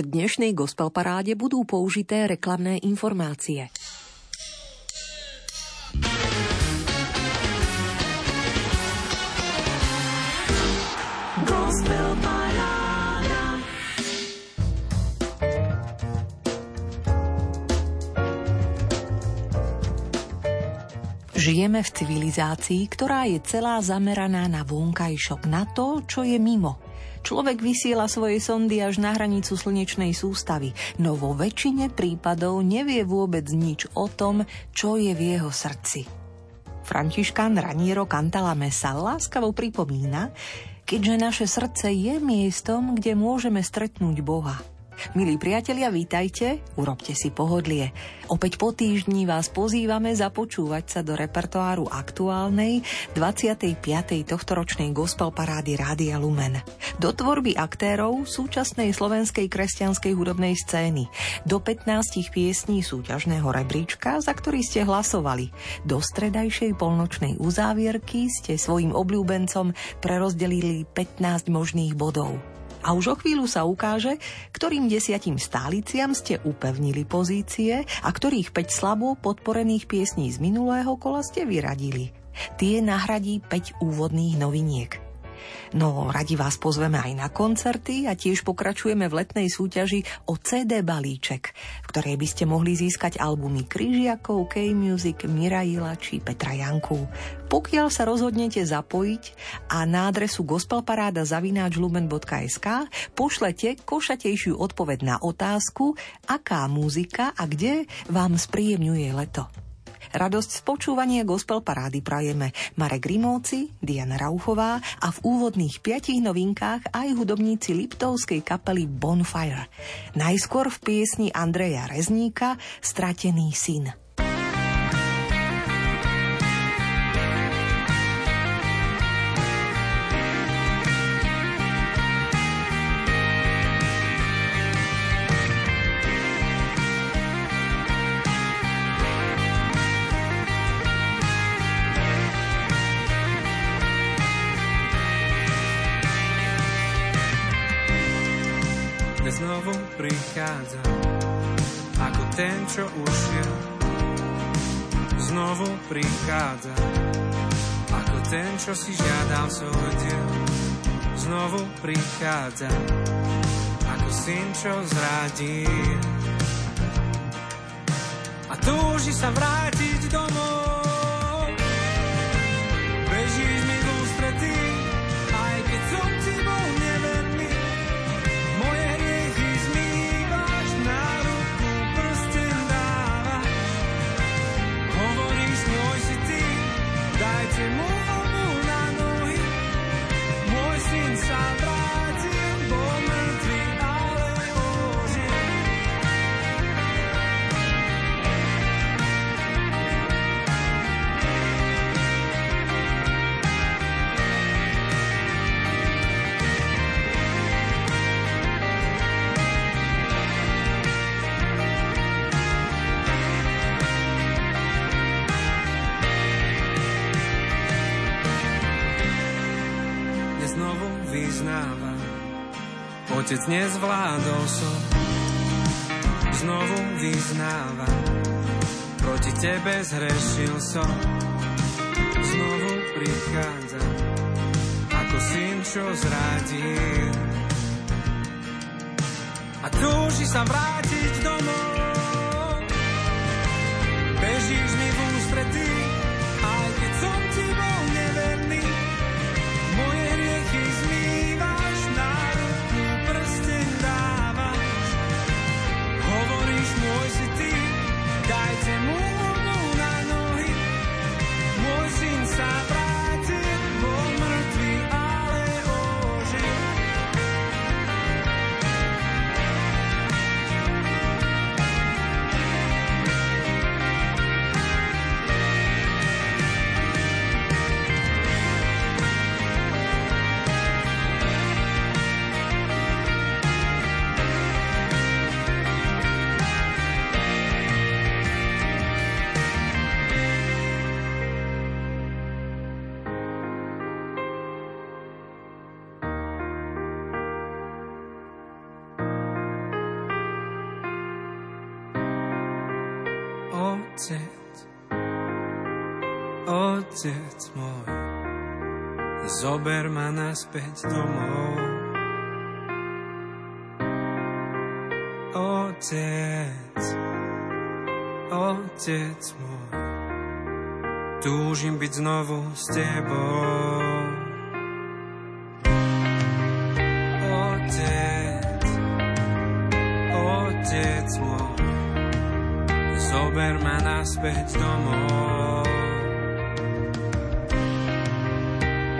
V dnešnej gospel paráde budú použité reklamné informácie. Žijeme v civilizácii, ktorá je celá zameraná na vonkajšok, na to, čo je mimo. Človek vysiela svoje sondy až na hranicu slnečnej sústavy, no vo väčšine prípadov nevie vôbec nič o tom, čo je v jeho srdci. Františkán Raniero Cantalame sa láskavo pripomína, keďže naše srdce je miestom, kde môžeme stretnúť Boha – Milí priatelia, vítajte, urobte si pohodlie. Opäť po týždni vás pozývame započúvať sa do repertoáru aktuálnej 25. tohtoročnej gospel parády Rádia Lumen. Do tvorby aktérov súčasnej slovenskej kresťanskej hudobnej scény, do 15 piesní súťažného rebríčka, za ktorý ste hlasovali, do stredajšej polnočnej uzávierky ste svojim obľúbencom prerozdelili 15 možných bodov. A už o chvíľu sa ukáže, ktorým desiatim stáliciam ste upevnili pozície a ktorých 5 slabo podporených piesní z minulého kola ste vyradili. Tie nahradí 5 úvodných noviniek. No, radi vás pozveme aj na koncerty a tiež pokračujeme v letnej súťaži o CD balíček, v ktorej by ste mohli získať albumy Kryžiakov, K-Music, Miraila či Petra Janku. Pokiaľ sa rozhodnete zapojiť a na adresu gospelparáda zavináč lumen.sk pošlete košatejšiu odpoveď na otázku, aká muzika a kde vám spríjemňuje leto. Radosť z počúvania gospel parády prajeme Marek Grimovci, Diana Rauchová a v úvodných piatich novinkách aj hudobníci Liptovskej kapely Bonfire. Najskôr v piesni Andreja Rezníka Stratený syn. Čo si žiadal svoj diel. Znovu prichádza ako syn, čo zradí. A túži sa vrátiť domov. Otec nezvládol som, znovu vyznáva, proti tebe zhrešil som, znovu prichádza, ako syn, čo zradil. A túži sa vrátiť domov, ma naspäť domov. Otec, Otec môj, túžim byť znovu s Tebou. Otec, Otec môj, zober ma naspäť domov.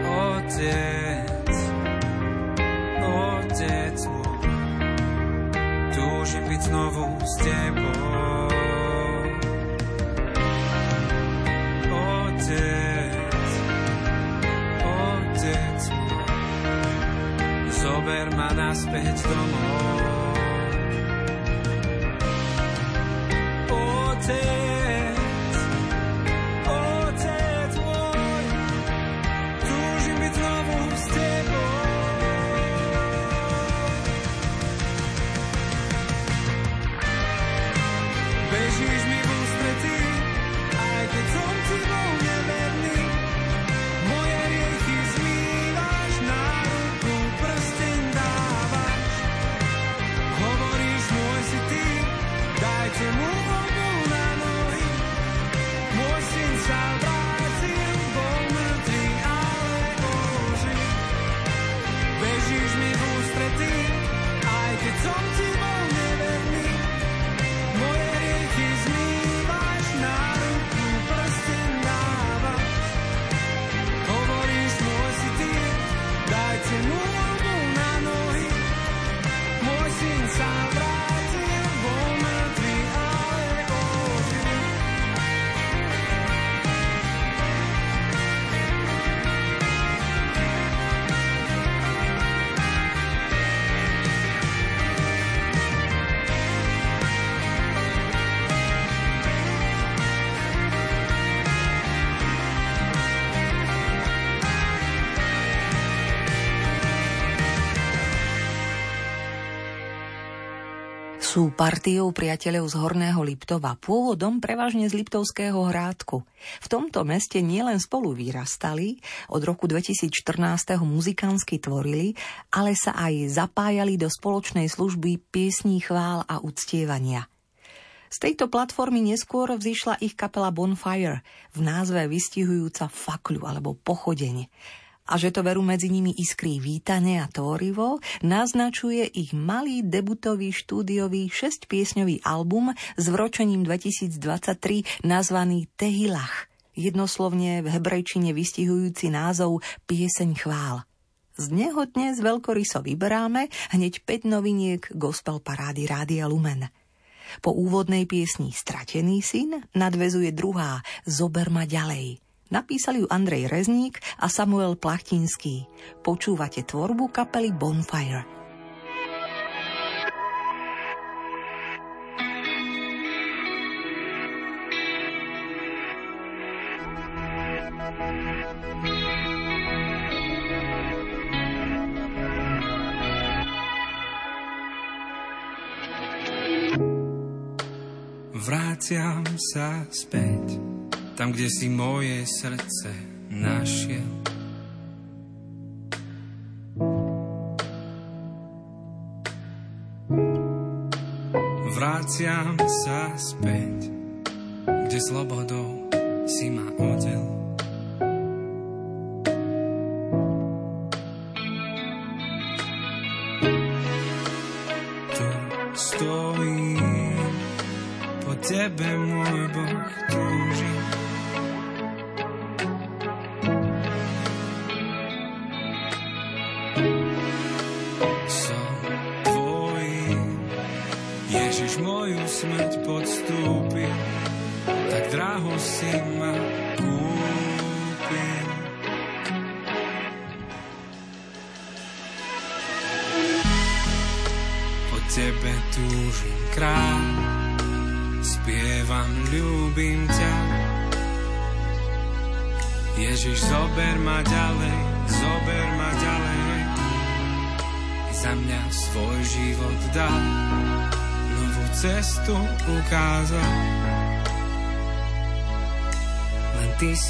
Otec, znovu Sú partiou priateľov z Horného Liptova, pôvodom prevažne z Liptovského hrádku. V tomto meste nielen spolu vyrastali, od roku 2014. muzikánsky tvorili, ale sa aj zapájali do spoločnej služby piesní chvál a uctievania. Z tejto platformy neskôr vzýšla ich kapela Bonfire, v názve vystihujúca fakľu alebo pochodeň. A že to veru medzi nimi iskrí vítane a tvorivo, naznačuje ich malý debutový štúdiový 6-piesňový album s vročením 2023 nazvaný Tehilach, jednoslovne v hebrejčine vystihujúci názov Pieseň chvál. Z neho dnes veľkoryso vyberáme hneď 5 noviniek gospel parády Rádia Lumen. Po úvodnej piesni Stratený syn nadvezuje druhá Zober ma ďalej – Napísali ju Andrej Rezník a Samuel Plachtinský. Počúvate tvorbu kapely Bonfire. Vráciam sa späť, tam, kde si moje srdce našiel. Vráciam sa späť, kde slobodou si ma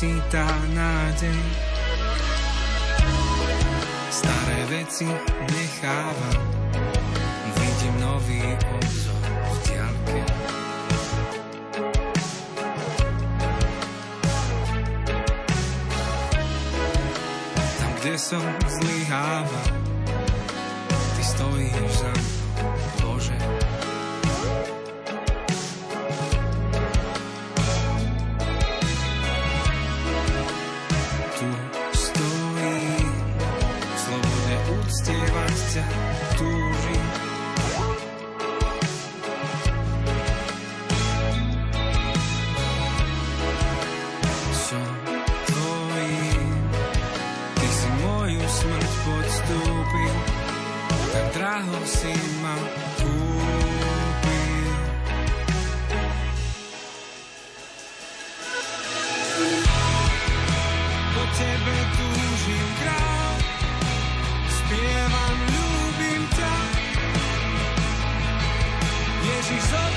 si tá nádej. Staré veci nechávam, vidím nový obzor she's so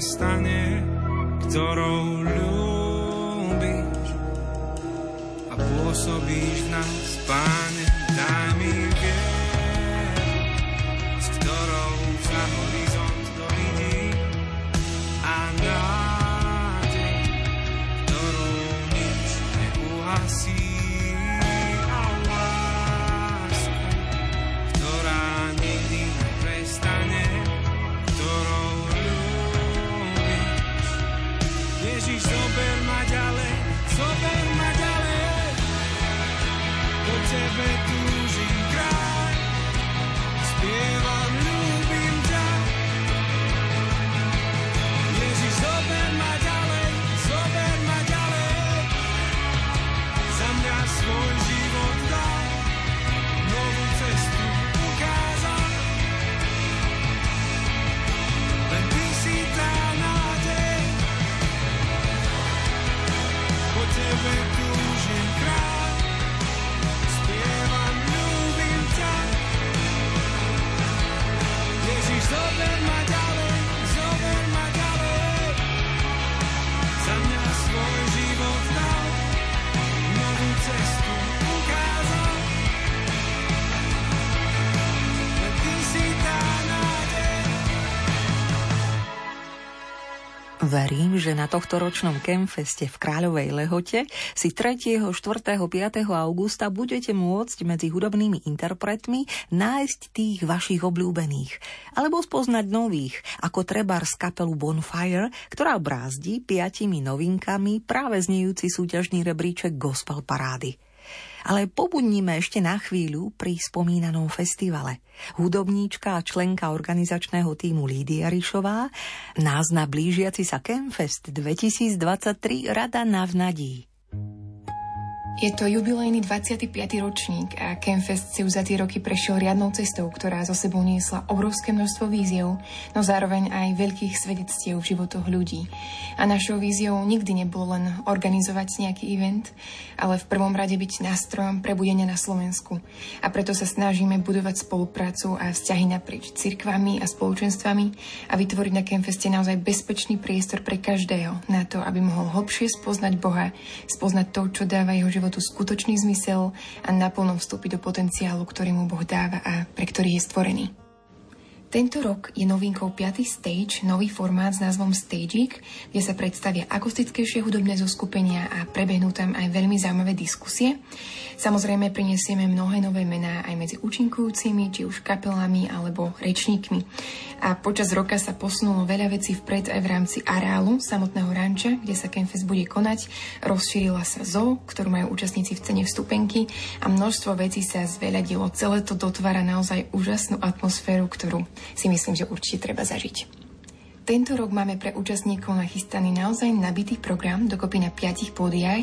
prestane, ktorou ľúbiš a pôsobíš v nás, Páne, že na tohto ročnom Kemfeste v Kráľovej Lehote si 3., 4., 5. augusta budete môcť medzi hudobnými interpretmi nájsť tých vašich obľúbených, alebo spoznať nových, ako trebar z kapelu Bonfire, ktorá brázdi piatimi novinkami práve znejúci súťažný rebríček Gospel Parády. Ale pobudníme ešte na chvíľu pri spomínanom festivale. Hudobníčka a členka organizačného týmu Lídia Rišová nás na blížiaci sa Campfest 2023 rada navnadí. Je to jubilejný 25. ročník a Campfest si už za tie roky prešiel riadnou cestou, ktorá zo sebou niesla obrovské množstvo víziev, no zároveň aj veľkých svedectiev v životoch ľudí. A našou víziou nikdy nebolo len organizovať nejaký event, ale v prvom rade byť nástrojom prebudenia na Slovensku. A preto sa snažíme budovať spoluprácu a vzťahy naprieč cirkvami a spoločenstvami a vytvoriť na Campfeste naozaj bezpečný priestor pre každého na to, aby mohol hlbšie spoznať Boha, spoznať to, čo dáva jeho život životu skutočný zmysel a naplno vstúpiť do potenciálu, ktorý mu Boh dáva a pre ktorý je stvorený. Tento rok je novinkou 5. stage, nový formát s názvom Stagik, kde sa predstavia akustickejšie hudobné zoskupenia a prebehnú tam aj veľmi zaujímavé diskusie. Samozrejme prinesieme mnohé nové mená aj medzi účinkujúcimi, či už kapelami alebo rečníkmi. a počas roka sa posunulo veľa vecí vpred aj v rámci areálu samotného ranča, kde sa Campfest bude konať. Rozšírila sa zoo, ktorú majú účastníci v cene vstupenky a množstvo vecí sa zveľadilo. Celé to dotvára naozaj úžasnú atmosféru, ktorú si myslím, že určite treba zažiť. Tento rok máme pre účastníkov nachystaný naozaj nabitý program, dokopy na piatich pódiách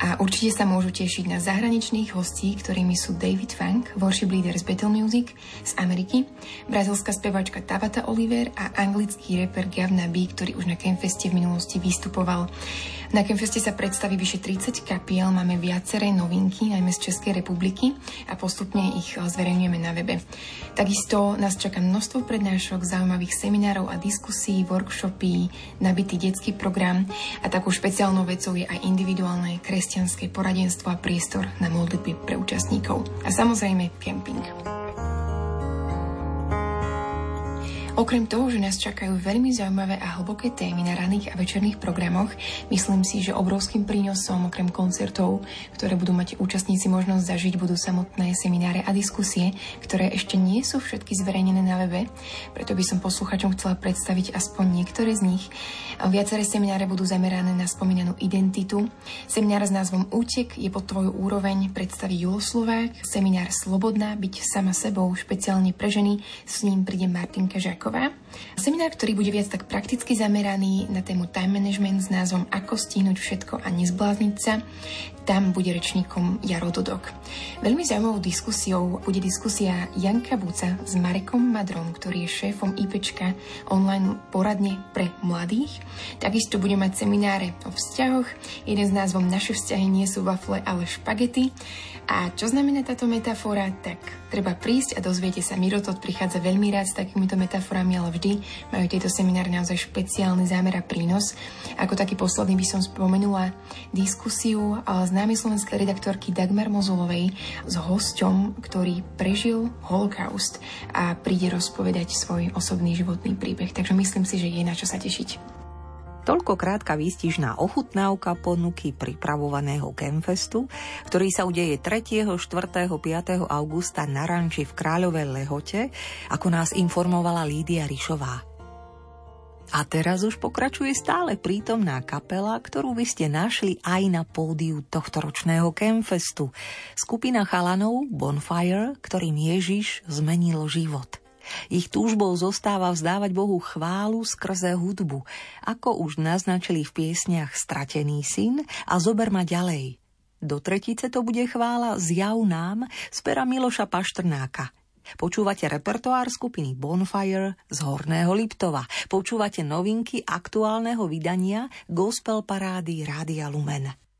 a určite sa môžu tešiť na zahraničných hostí, ktorými sú David Funk, worship leader z Battle Music z Ameriky, brazilská spevačka Tabata Oliver a anglický rapper Gavna B, ktorý už na Campfeste v minulosti vystupoval. Na Campfeste sa predstaví vyše 30 kapiel, máme viaceré novinky, najmä z Českej republiky a postupne ich eh, zverejňujeme na webe. Takisto nás čaká množstvo prednášok, zaujímavých seminárov a diskusí, workshopy, nabitý detský program a takou špeciálnou vecou je aj individuálne kresťanské poradenstvo a priestor na modlitby pre účastníkov. A samozrejme kemping. Okrem toho, že nás čakajú veľmi zaujímavé a hlboké témy na raných a večerných programoch, myslím si, že obrovským prínosom okrem koncertov, ktoré budú mať účastníci možnosť zažiť, budú samotné semináre a diskusie, ktoré ešte nie sú všetky zverejnené na webe, preto by som posluchačom chcela predstaviť aspoň niektoré z nich. Viaceré semináre budú zamerané na spomínanú identitu. Seminár s názvom Útek je pod tvoju úroveň predstaví Julo Slovák, seminár Slobodná, byť sama sebou, špeciálne pre ženy, s ním príde Martinka Žak Nováková. Seminár, ktorý bude viac tak prakticky zameraný na tému time management s názvom Ako stihnúť všetko a nezblázniť sa, tam bude rečníkom Jaro Dodok. Veľmi zaujímavou diskusiou bude diskusia Janka Buca s Marekom Madrom, ktorý je šéfom IPčka online poradne pre mladých. Takisto bude mať semináre o vzťahoch. Jeden z názvom Naše vzťahy nie sú wafle, ale špagety. A čo znamená táto metafora? Tak treba prísť a dozviete sa. Mirotot prichádza veľmi rád s takýmito metaforami, ale vždy majú tieto semináry naozaj špeciálny zámer a prínos. Ako taký posledný by som spomenula diskusiu s známej slovenskej redaktorky Dagmar Mozulovej s hosťom, ktorý prežil holokaust a príde rozpovedať svoj osobný životný príbeh. Takže myslím si, že je na čo sa tešiť. Toľko krátka výstižná ochutnávka ponuky pripravovaného Campfestu, ktorý sa udeje 3., 4., 5. augusta na ranči v Kráľovej Lehote, ako nás informovala Lídia Rišová. A teraz už pokračuje stále prítomná kapela, ktorú by ste našli aj na pódiu tohto ročného Campfestu. Skupina chalanov Bonfire, ktorým Ježiš zmenil život. Ich túžbou zostáva vzdávať Bohu chválu skrze hudbu, ako už naznačili v piesniach Stratený syn a Zober ma ďalej. Do tretice to bude chvála Zjav nám z pera Miloša Paštrnáka – Počúvate repertoár skupiny Bonfire z Horného Liptova. Počúvate novinky aktuálneho vydania Gospel parády Rádia Lumen.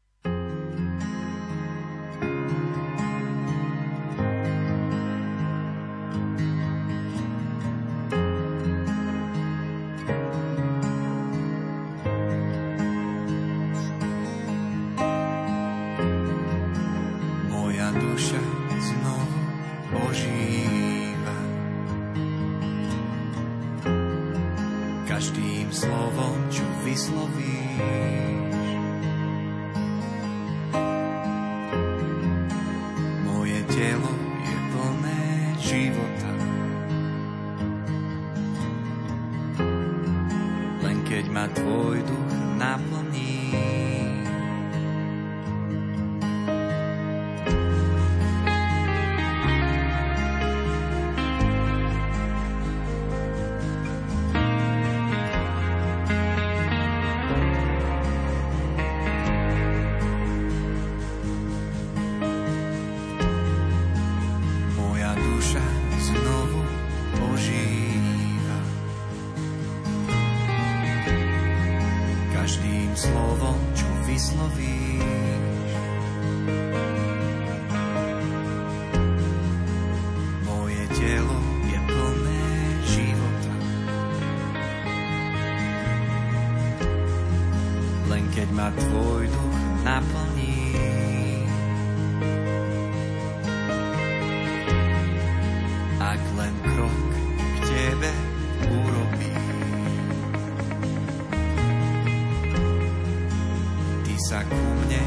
sa ku mne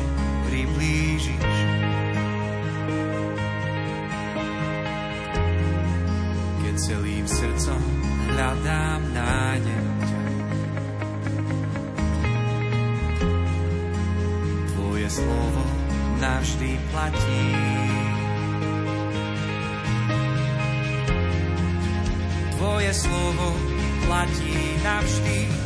priblížiš. Keď celým srdcom hľadám nádej ťa, Tvoje slovo navždy platí. Tvoje slovo platí navždy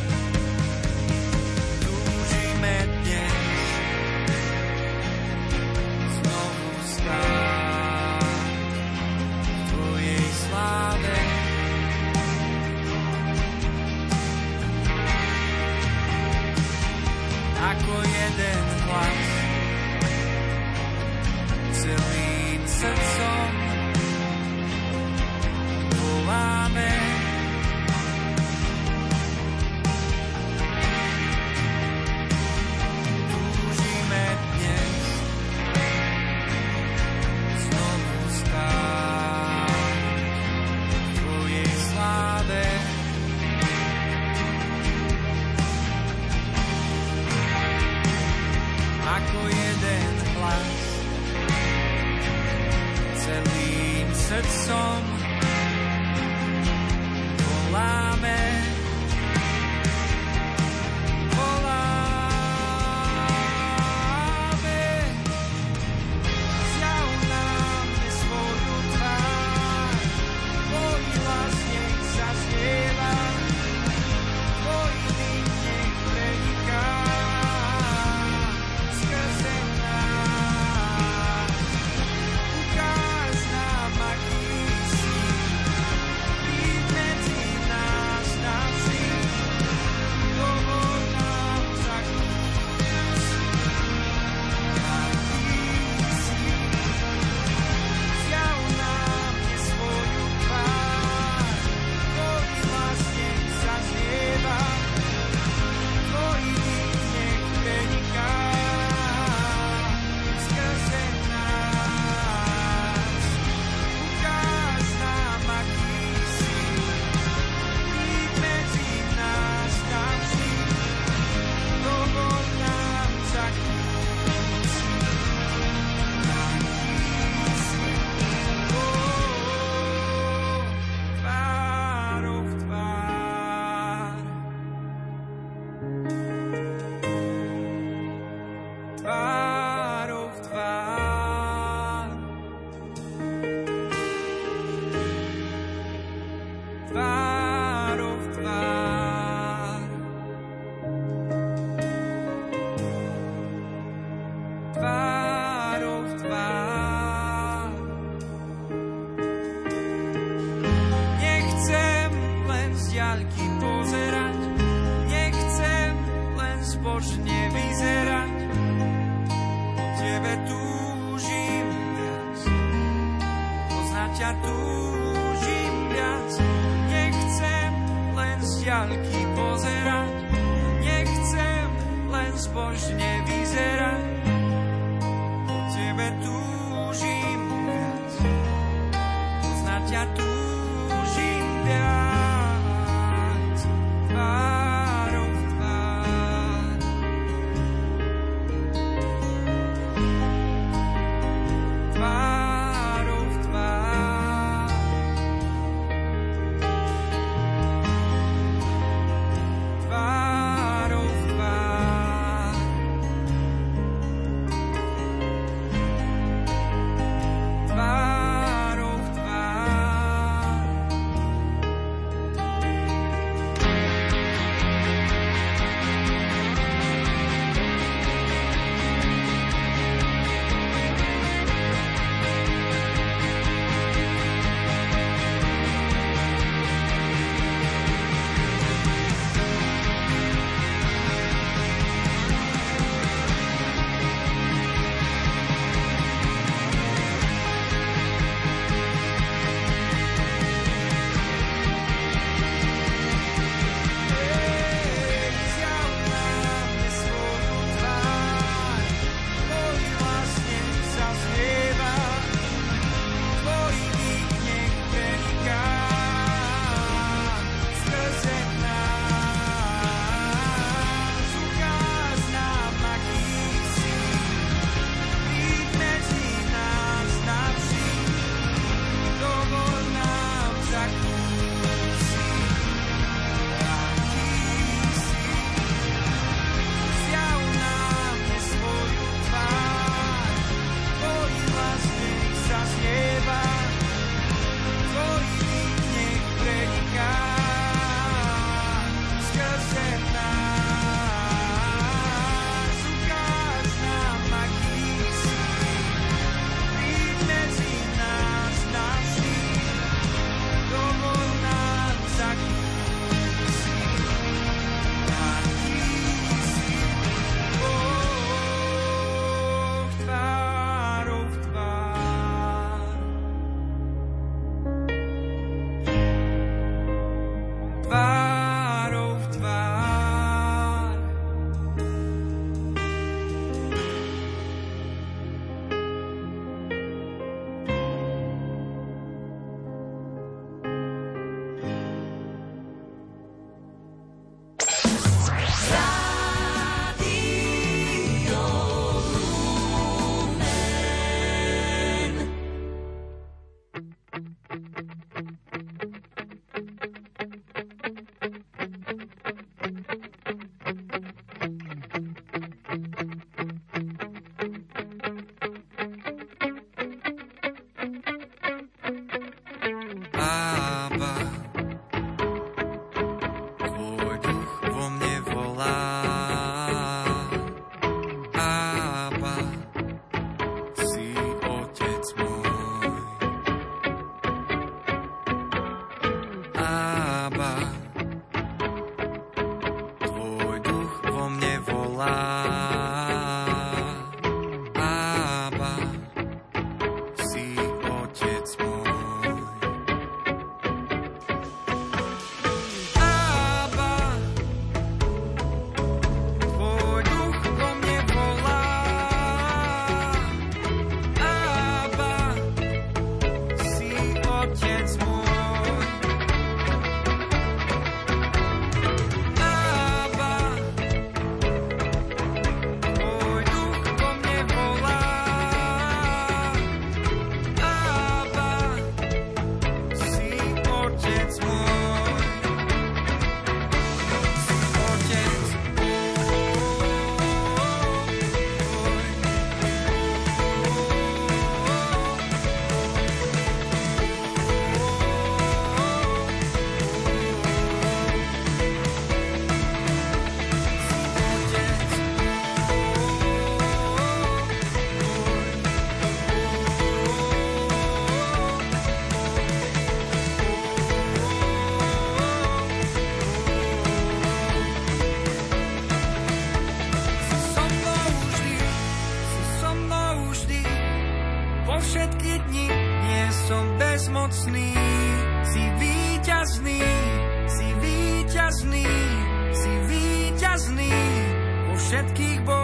všetkých bojoch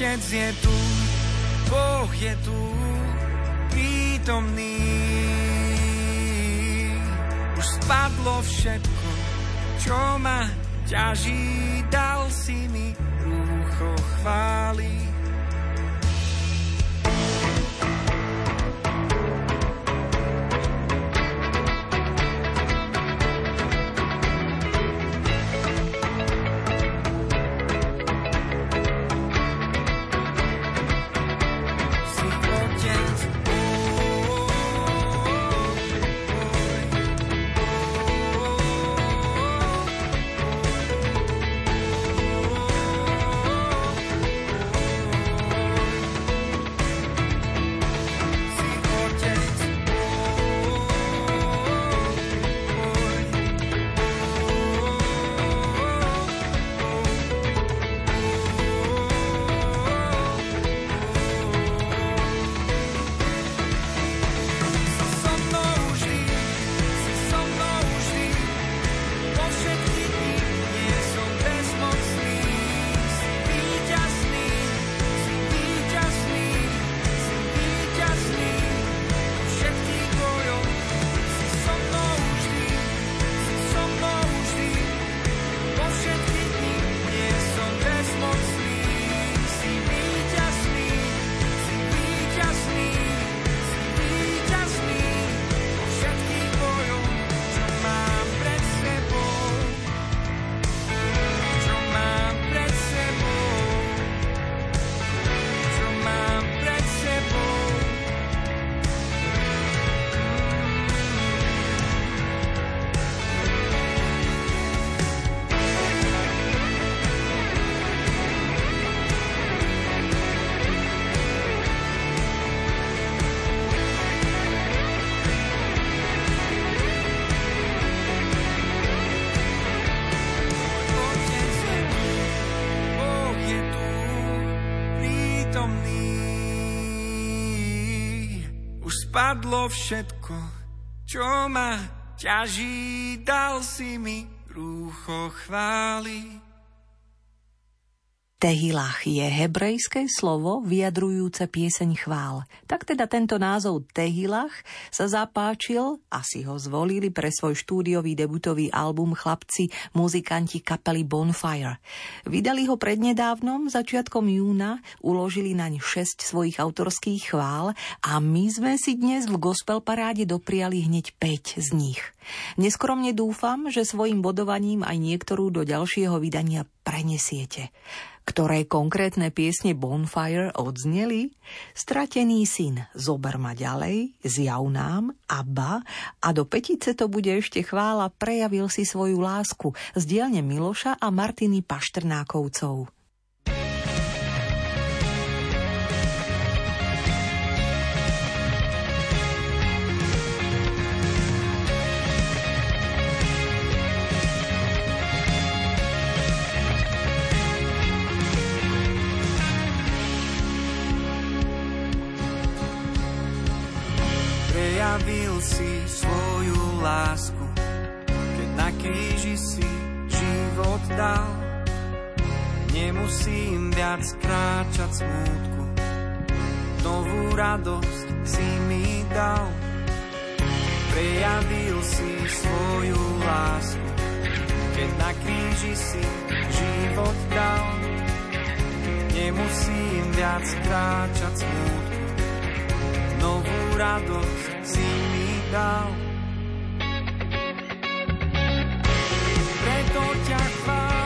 otec je tu, Boh je tu, prítomný. Už spadlo všetko, čo ma ťaží, dal si mi rúcho chváli. Už spadlo všetko, čo ma ťaží, dal si mi rúcho chváli. Tehilach je hebrejské slovo vyjadrujúce pieseň chvál. Tak teda tento názov Tehilach sa zapáčil a si ho zvolili pre svoj štúdiový debutový album chlapci muzikanti kapely Bonfire. Vydali ho prednedávnom, začiatkom júna, uložili naň 6 svojich autorských chvál a my sme si dnes v gospel paráde dopriali hneď 5 z nich. Neskromne dúfam, že svojim bodovaním aj niektorú do ďalšieho vydania prenesiete. Ktoré konkrétne piesne Bonfire odzneli? Stratený syn, Zober ma ďalej, Zjav nám, Abba a do petice to bude ešte chvála Prejavil si svoju lásku z dielne Miloša a Martiny Paštrnákovcov. zdá. Nemusím viac kráčať smutku, novú radosť si mi dal. Prejavil si svoju lásku, keď na kríži si život dal. Nemusím viac kráčať smútku, novú radosť si mi dal. to ťa chváli.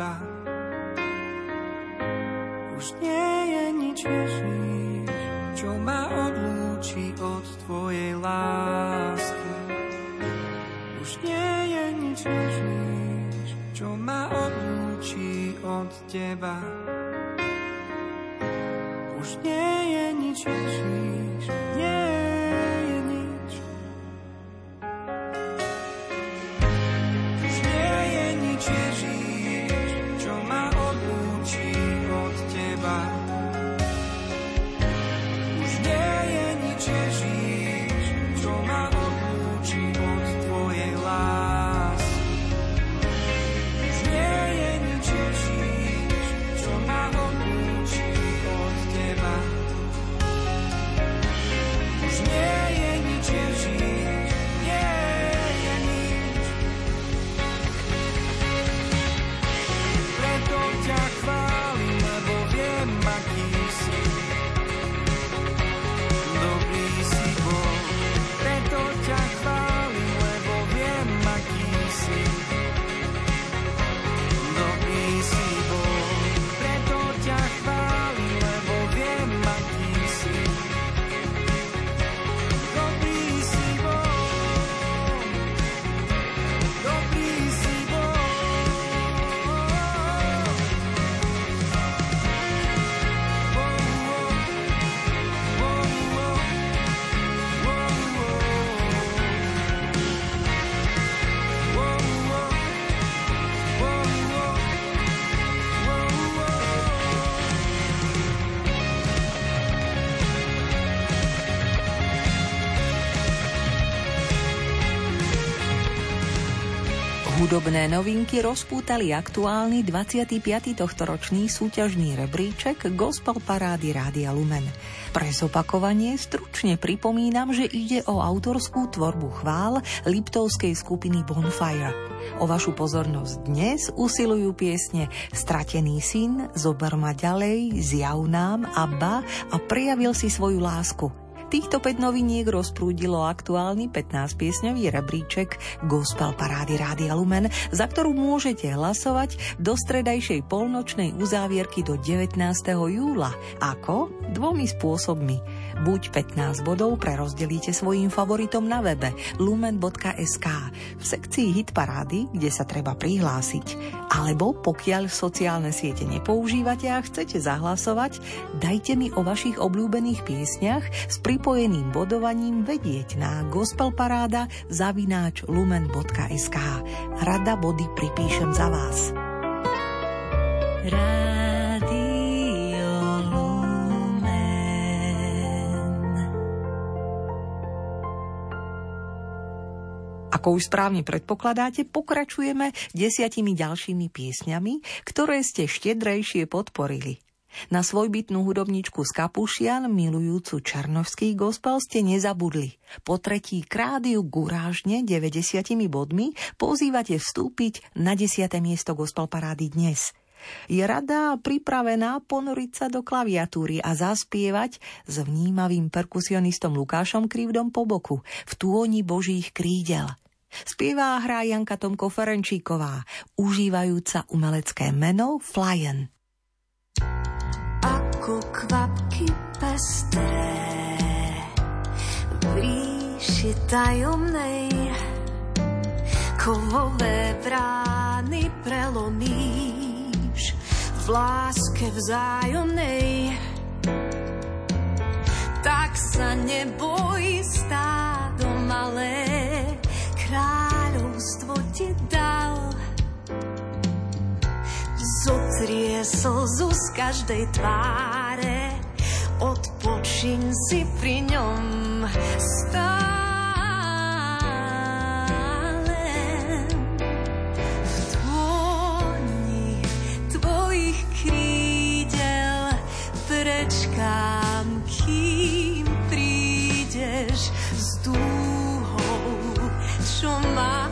teba. Už nie je nič Ježíš, čo ma odlúči od tvojej lásky. Už nie je nič Ježíš, čo ma odlúči od teba. Už nie je nič Ježíš, nie Hudobné novinky rozpútali aktuálny 25. tohtoročný súťažný rebríček Gospel Parády Rádia Lumen. Pre zopakovanie stručne pripomínam, že ide o autorskú tvorbu chvál Liptovskej skupiny Bonfire. O vašu pozornosť dnes usilujú piesne Stratený syn, Zober ma ďalej, Zjav nám, Abba a Prejavil si svoju lásku – Týchto 5 noviniek rozprúdilo aktuálny 15-piesňový rebríček Gospel Parády Rádia Lumen, za ktorú môžete hlasovať do stredajšej polnočnej uzávierky do 19. júla. Ako? Dvomi spôsobmi. Buď 15 bodov prerozdelíte svojim favoritom na webe lumen.sk v sekcii Hit Parády, kde sa treba prihlásiť. Alebo pokiaľ sociálne siete nepoužívate a chcete zahlasovať, dajte mi o vašich obľúbených piesniach s pripojeným bodovaním vedieť na gospelparáda zavináč lumen.sk. Rada body pripíšem za vás. Rád Ako už správne predpokladáte, pokračujeme desiatimi ďalšími piesňami, ktoré ste štedrejšie podporili. Na svojbytnú hudobničku z Kapušian, milujúcu černovský gospel, ste nezabudli. Po tretí krát ju gurážne 90 bodmi pozývate vstúpiť na 10. miesto gospel parády dnes. Je rada pripravená ponoriť sa do klaviatúry a zaspievať s vnímavým perkusionistom Lukášom Krivdom po boku v túoni božích krídel – Spievá a hrá Janka Tomko Ferenčíková, užívajúca umelecké meno Flyen. Ako kvapky pestré v ríši tajomnej kovové brány prelomíš v láske vzájomnej. Tak sa neboj stádo malé kráľovstvo ti Zotrie slzu z každej tváre, odpočiň si pri ňom stále. V dôni tvojich krídel prečkám, kým prídeš z dúr čo ma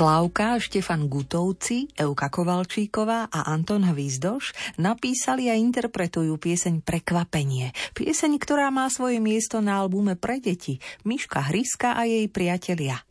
Slávka, Štefan Gutovci, Euka Kovalčíková a Anton Hvízdoš napísali a interpretujú pieseň Prekvapenie. Pieseň, ktorá má svoje miesto na albume pre deti Miška Hryska a jej priatelia.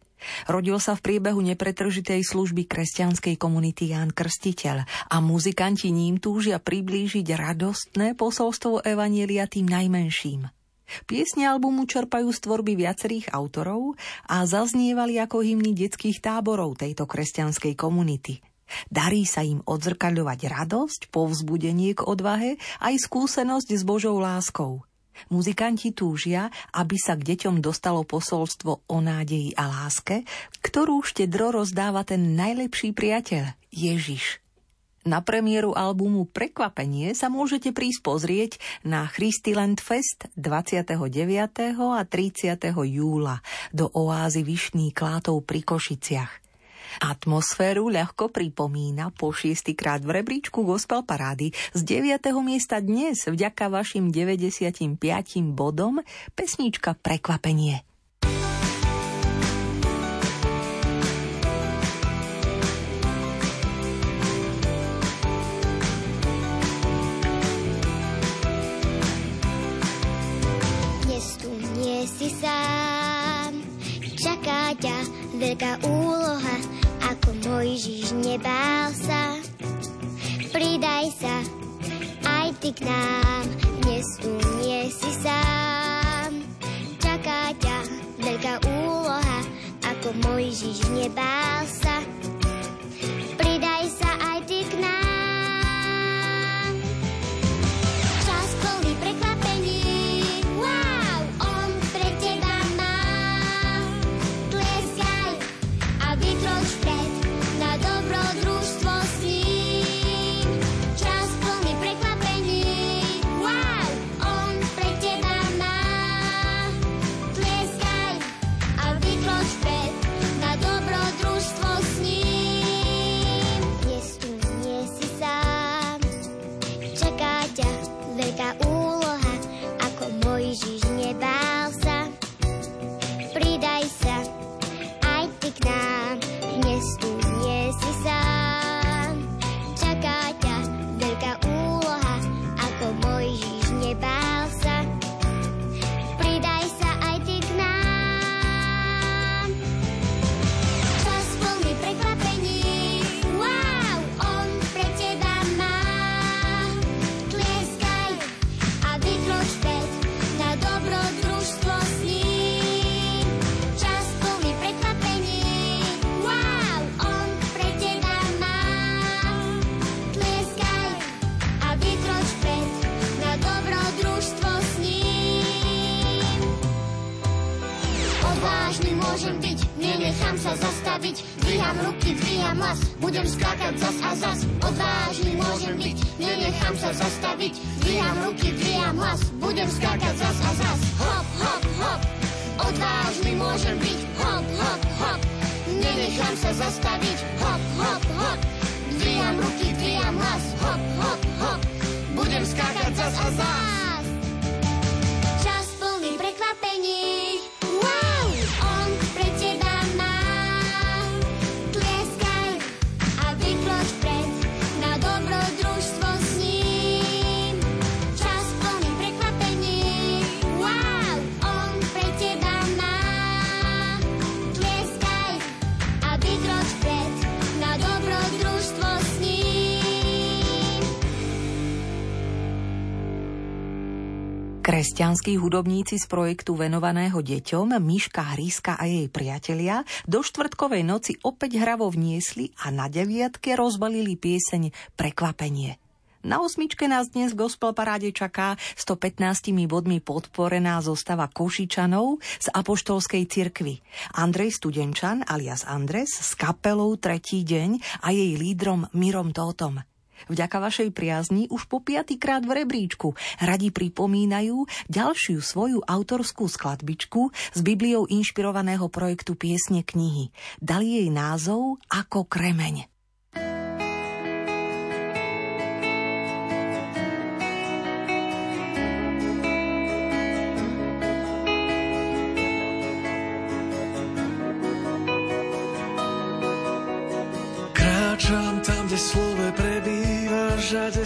Rodil sa v priebehu nepretržitej služby kresťanskej komunity Ján Krstiteľ a muzikanti ním túžia priblížiť radostné posolstvo Evanielia tým najmenším – Piesne albumu čerpajú z tvorby viacerých autorov a zaznievali ako hymny detských táborov tejto kresťanskej komunity. Darí sa im odzrkadľovať radosť, povzbudenie k odvahe aj skúsenosť s Božou láskou. Muzikanti túžia, aby sa k deťom dostalo posolstvo o nádeji a láske, ktorú štedro rozdáva ten najlepší priateľ, Ježiš. Na premiéru albumu Prekvapenie sa môžete prísť pozrieť na Christyland Fest 29. a 30. júla do oázy Vyšný Klátov pri Košiciach. Atmosféru ľahko pripomína po šiestýkrát v rebríčku Gospel Parády z 9. miesta dnes vďaka vašim 95 bodom pesnička Prekvapenie. Veľká úloha, ako Mojžiš nebál sa. Pridaj sa aj ty k nám, dnes tu nie si sám. Čaká ťa veľká úloha, ako Mojžiš nebál sa. Kresťanskí hudobníci z projektu venovaného deťom Miška Hryska a jej priatelia do štvrtkovej noci opäť hravo vniesli a na deviatke rozbalili pieseň Prekvapenie. Na osmičke nás dnes v Gospel Paráde čaká 115 bodmi podporená zostava Košičanov z Apoštolskej cirkvy. Andrej Studenčan alias Andres s kapelou Tretí deň a jej lídrom Mirom Tótom. Vďaka vašej priazni už po piatýkrát v rebríčku radi pripomínajú ďalšiu svoju autorskú skladbičku z Bibliou inšpirovaného projektu Piesne knihy. Dali jej názov Ako kremeň.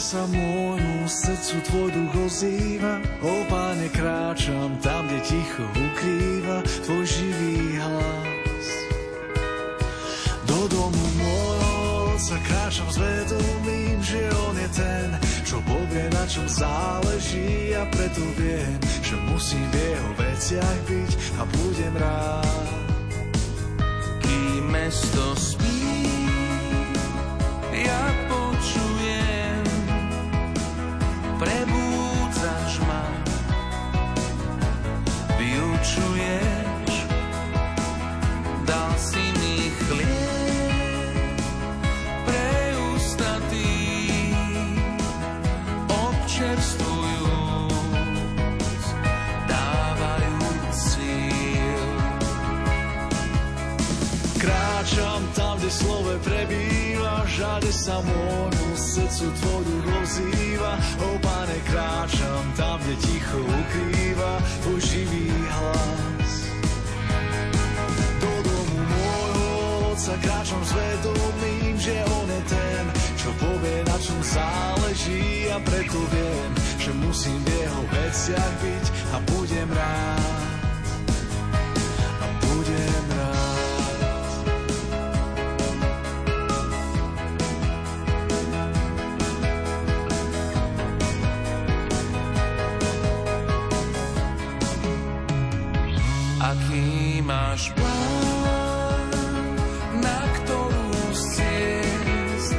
Sa môjmu srdcu tvoj duch ozýva. O páne, kráčam tam, kde ticho ukrýva tvoj živý hlas. Do domu môjho sa kráčam s vedomím, že on je ten, čo povie, na čom záleží a preto viem, že musím v jeho veciach byť a budem rád. Kým mesto spí, ja počujem, prebúdzaš slove prebýva, žade sa môjmu srdcu tvoj duch ozýva. O pane, kráčam tam, kde ticho ukrýva tvoj živý hlas. Do domu môjho otca kráčam s že on je ten, čo povie, na čom záleží a preto viem, že musím v jeho veciach byť a budem rád. Máš plán, na ktorú ciest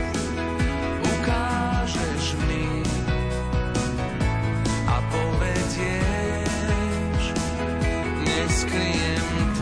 ukážeš mi a povedieš, neskryjem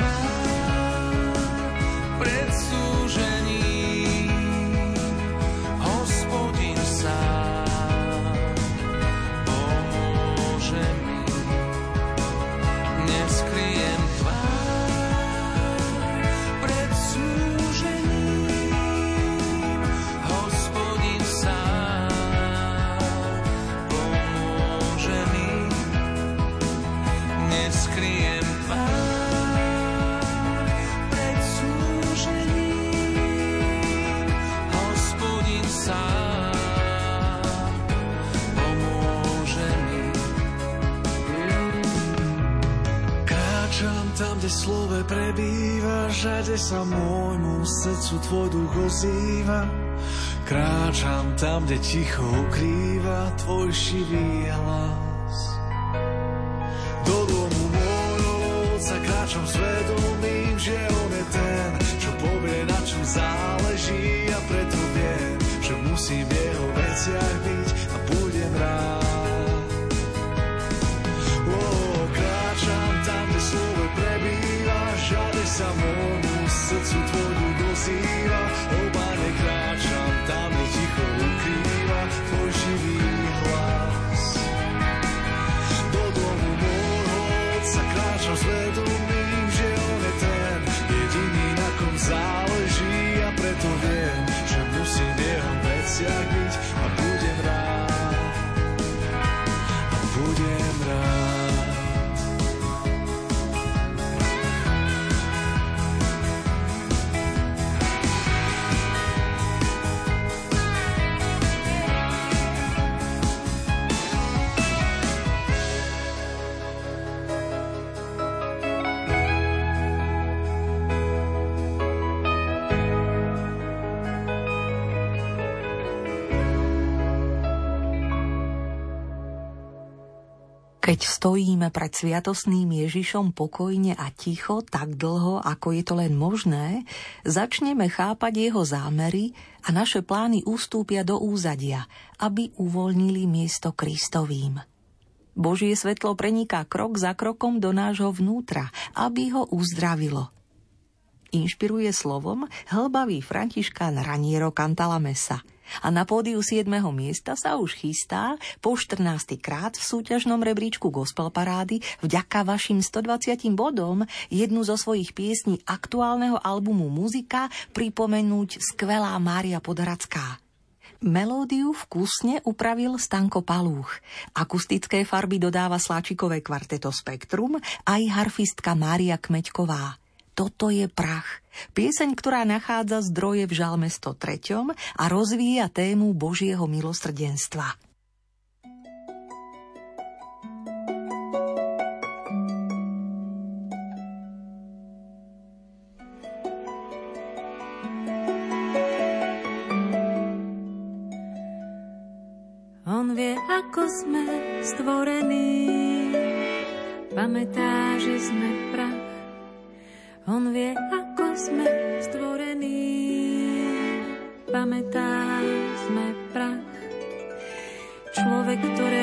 duch ozýva. Kráčam tam, kde ticho ukrýva tvoj živý hlas. Stojíme pred sviatosným Ježišom pokojne a ticho tak dlho, ako je to len možné, začneme chápať jeho zámery a naše plány ústúpia do úzadia, aby uvoľnili miesto Kristovým. Božie svetlo preniká krok za krokom do nášho vnútra, aby ho uzdravilo. Inšpiruje slovom hlbavý františkán Raniero Cantalamessa – A na pódiu 7. miesta sa už chystá po 14. krát v súťažnom rebríčku Gospel Parády vďaka vašim 120 bodom jednu zo svojich piesní aktuálneho albumu Muzika pripomenúť skvelá Mária Podracká. Melódiu vkusne upravil Stanko Palúch. Akustické farby dodáva sláčikové kvarteto Spektrum aj harfistka Mária Kmeďková. Toto je prach. Pieseň, ktorá nachádza zdroje v žalme 103 a rozvíja tému Božieho milosrdenstva. On vie, ako sme stvorení, pamätá, že sme prach. On vie, ako sme stvorení, pamätá, sme prach. Človek, ktorého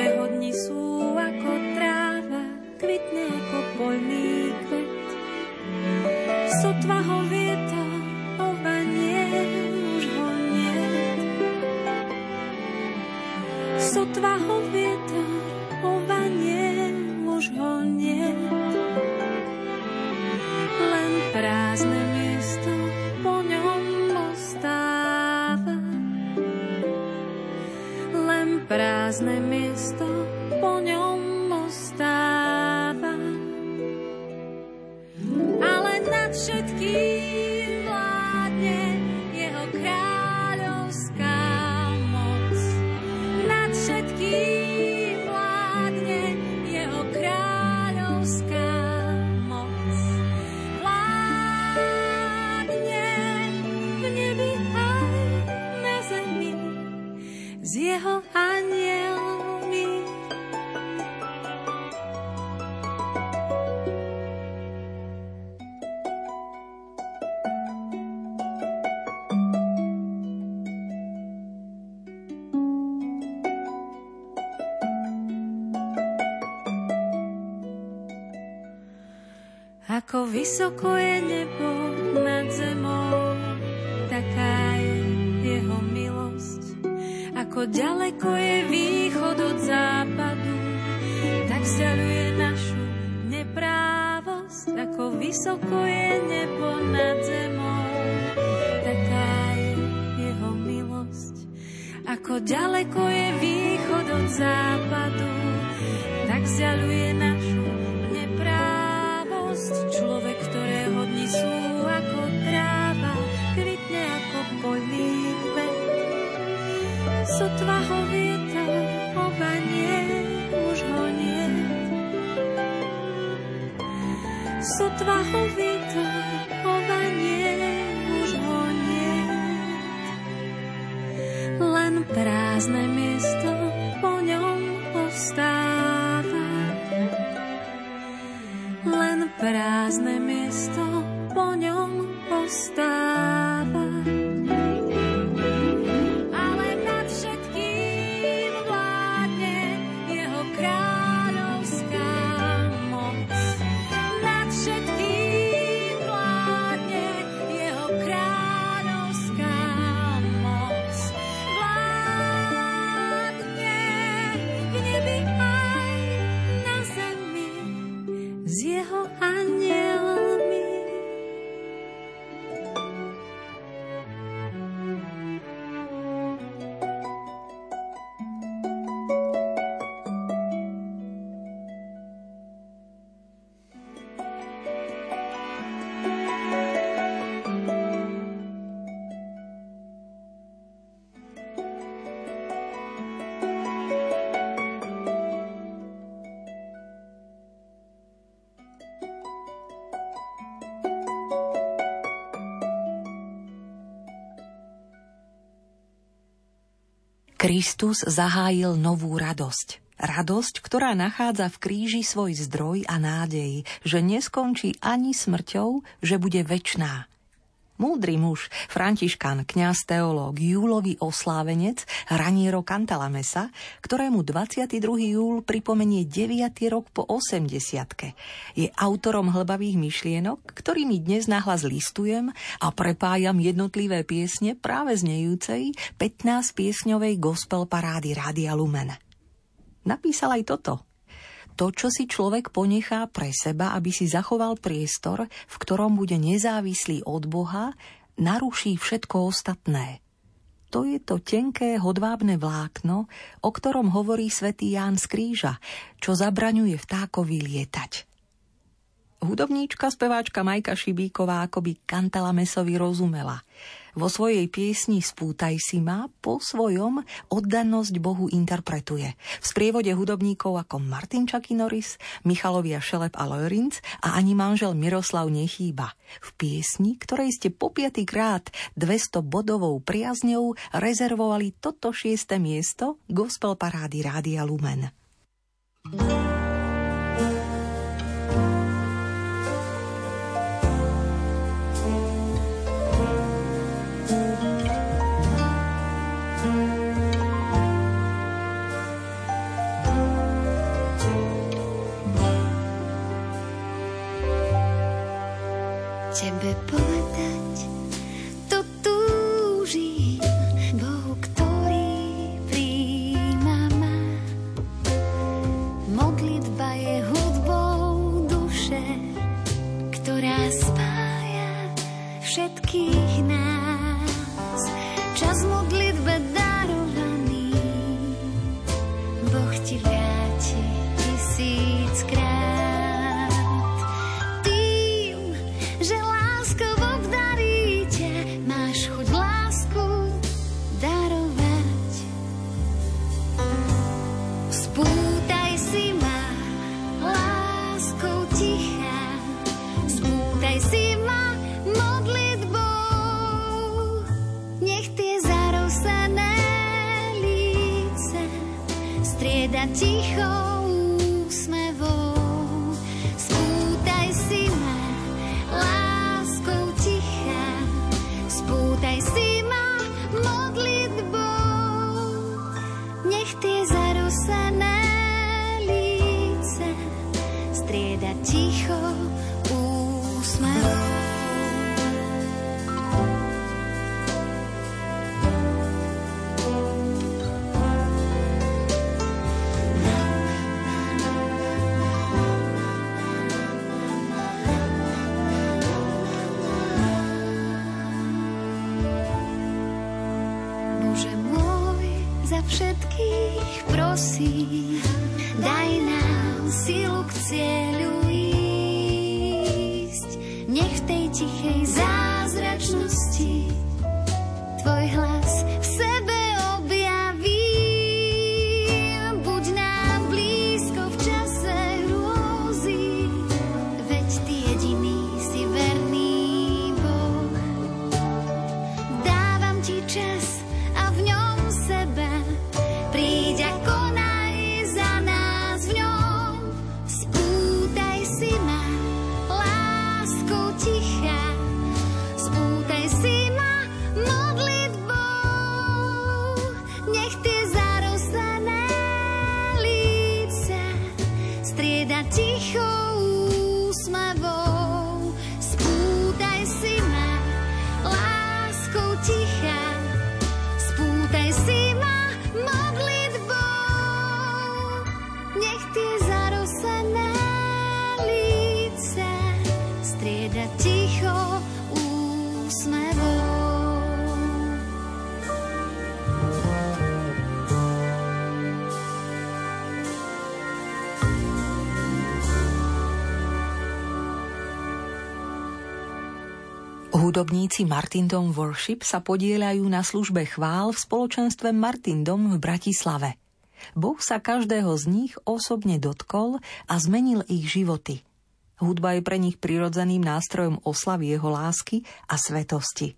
Ako vysoko je Sotva ho vietor obanie, už ho nie. Sotva ho vietor obanie, už ho nie. Len prázdne miesto po ňom ostáva. Len prázdne miesto po ňom ostáva. Kristus zahájil novú radosť. Radosť, ktorá nachádza v kríži svoj zdroj a nádej, že neskončí ani smrťou, že bude väčná. Múdry muž, františkán, kňaz teológ, júlový oslávenec Raniero Cantalamesa, ktorému 22. júl pripomenie 9. rok po 80. Je autorom hlbavých myšlienok, ktorými dnes nahlas listujem a prepájam jednotlivé piesne práve znejúcej 15-piesňovej gospel parády Rádia Lumen. Napísal aj toto – to, čo si človek ponechá pre seba, aby si zachoval priestor, v ktorom bude nezávislý od Boha, naruší všetko ostatné. To je to tenké hodvábne vlákno, o ktorom hovorí svätý Ján z Kríža, čo zabraňuje vtákovi lietať. Hudobníčka, speváčka Majka Šibíková akoby Kantalamesovi rozumela – vo svojej piesni Spútaj si ma po svojom oddanosť Bohu interpretuje. V sprievode hudobníkov ako Martin Čakinoris, Michalovia Šelep a Lorinc a ani manžel Miroslav nechýba. V piesni, ktorej ste po krát 200 bodovou priazňou rezervovali toto šieste miesto Gospel Parády Rádia Lumen. Tebe povedať, Hudobníci Martindom Worship sa podielajú na službe chvál v spoločenstve Martindom v Bratislave. Boh sa každého z nich osobne dotkol a zmenil ich životy. Hudba je pre nich prirodzeným nástrojom oslavy jeho lásky a svetosti.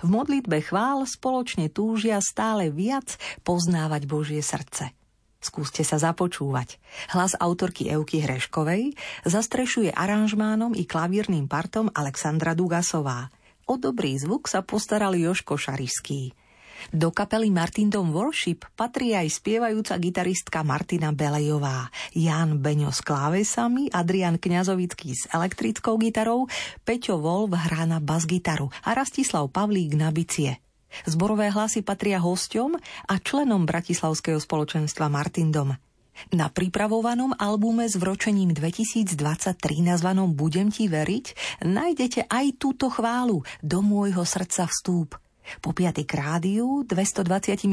V modlitbe chvál spoločne túžia stále viac poznávať Božie srdce. Skúste sa započúvať. Hlas autorky Euky Hreškovej zastrešuje aranžmánom i klavírnym partom Alexandra Dugasová – o dobrý zvuk sa postaral Joško Šarišský. Do kapely Martin Dom Worship patrí aj spievajúca gitaristka Martina Belejová, Jan Beňo s klávesami, Adrian Kňazovický s elektrickou gitarou, Peťo Wolf hrá na bas-gitaru a Rastislav Pavlík na bicie. Zborové hlasy patria hosťom a členom Bratislavského spoločenstva Martin Dom. Na pripravovanom albume s vročením 2023 nazvanom Budem ti veriť nájdete aj túto chválu Do môjho srdca vstúp. Po piatý krádiu 228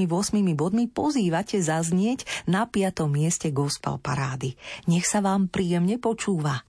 bodmi pozývate zaznieť na piatom mieste gospel parády. Nech sa vám príjemne počúva.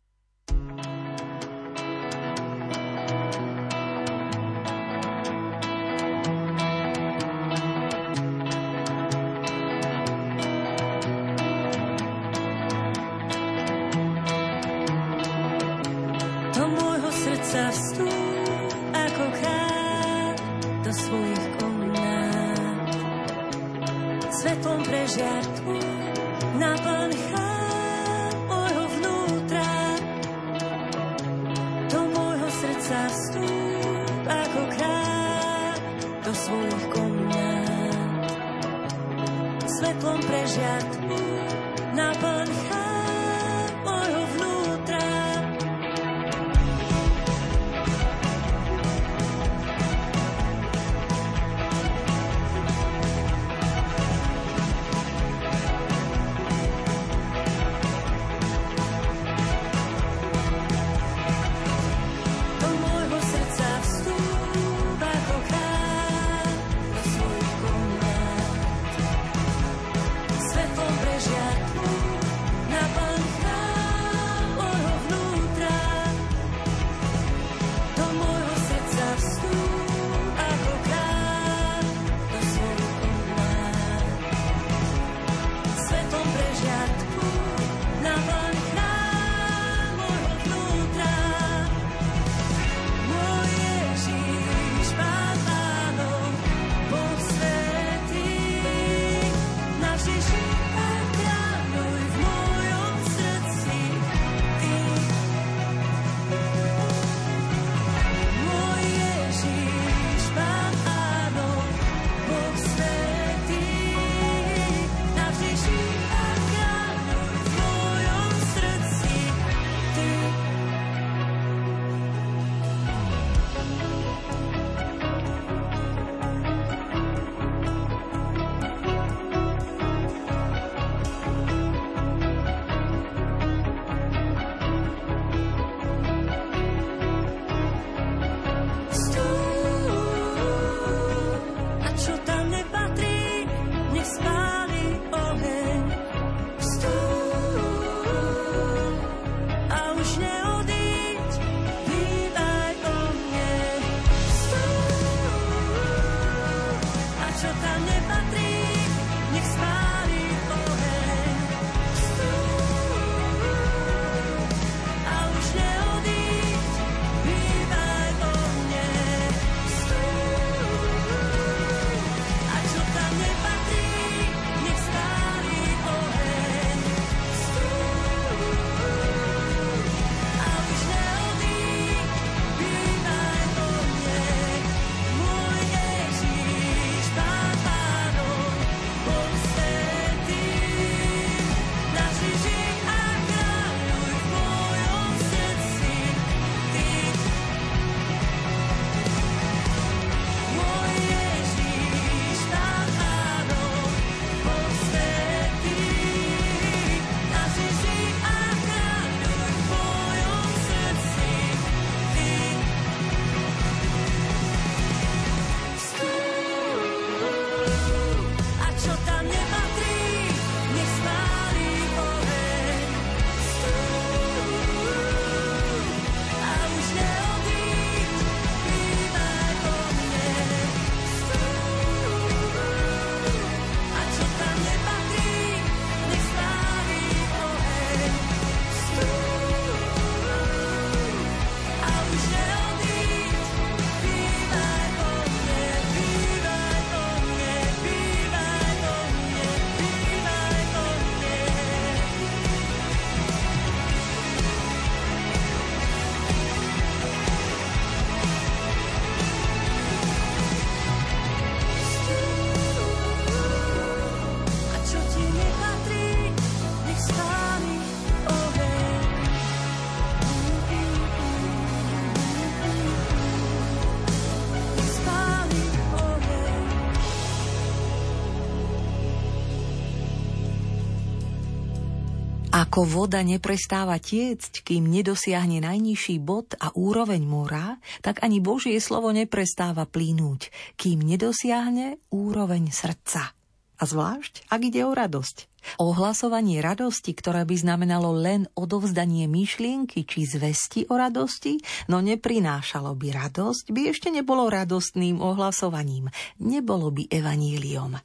Ako voda neprestáva tiecť, kým nedosiahne najnižší bod a úroveň mora, tak ani Božie slovo neprestáva plínuť, kým nedosiahne úroveň srdca. A zvlášť, ak ide o radosť. Ohlasovanie radosti, ktoré by znamenalo len odovzdanie myšlienky či zvesti o radosti, no neprinášalo by radosť, by ešte nebolo radostným ohlasovaním, nebolo by evaníliom.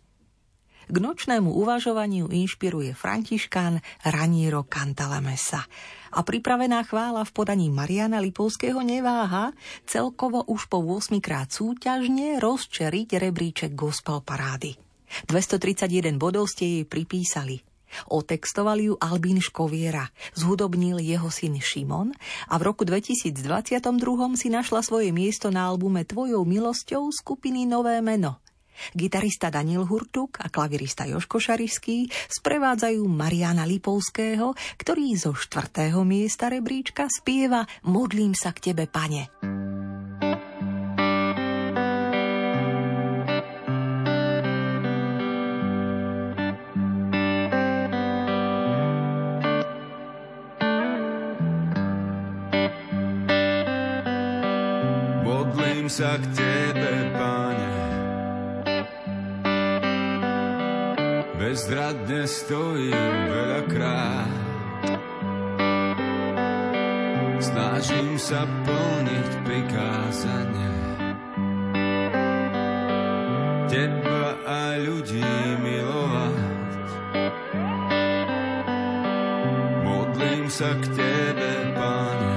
K nočnému uvažovaniu inšpiruje Františkán Raniero Cantalamessa. A pripravená chvála v podaní Mariana Lipovského neváha celkovo už po 8 krát súťažne rozčeriť rebríček gospel parády. 231 bodov ste jej pripísali. Otextoval ju Albín Škoviera, zhudobnil jeho syn Šimon a v roku 2022 si našla svoje miesto na albume Tvojou milosťou skupiny Nové meno – Gitarista Daniel Hurtuk a klavirista Joško Šarišský sprevádzajú Mariana Lipovského, ktorý zo štvrtého miesta rebríčka spieva Modlím sa k tebe, pane. Modlím sa k tebe, bezradne stojím veľakrát. Snažím sa plniť prikázanie. Teba a ľudí milovať. Modlím sa k Tebe, Pane.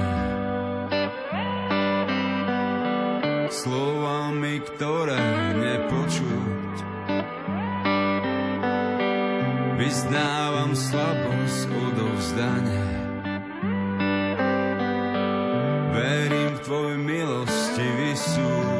Slovami, ktoré vyznávam slabosť odovzdania. Verím v Tvoj milostivý súd.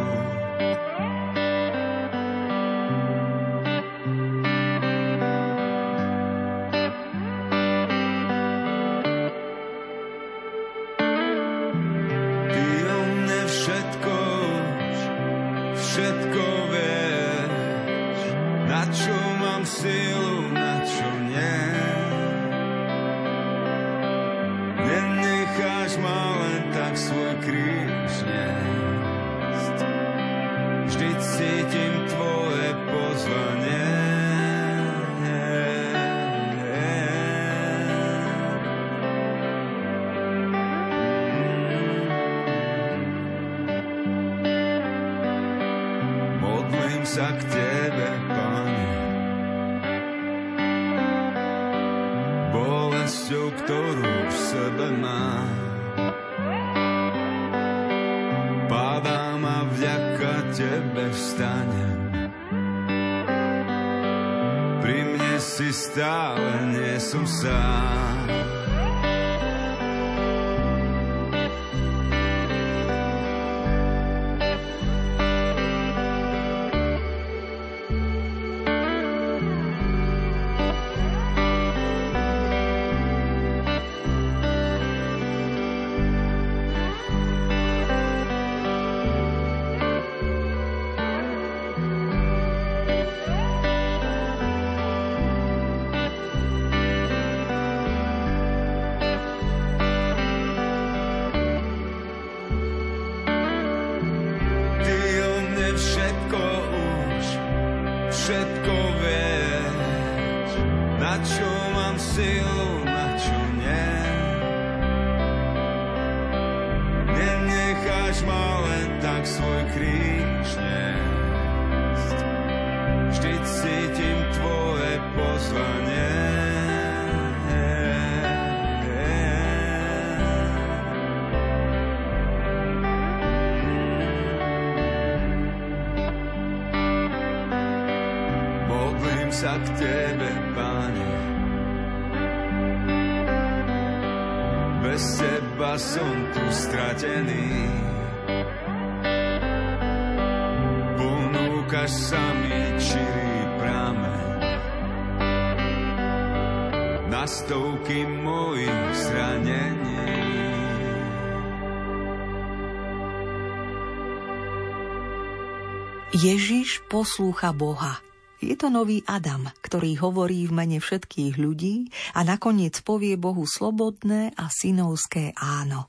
Ježiš poslúcha Boha. Je to nový Adam, ktorý hovorí v mene všetkých ľudí a nakoniec povie Bohu slobodné a synovské áno.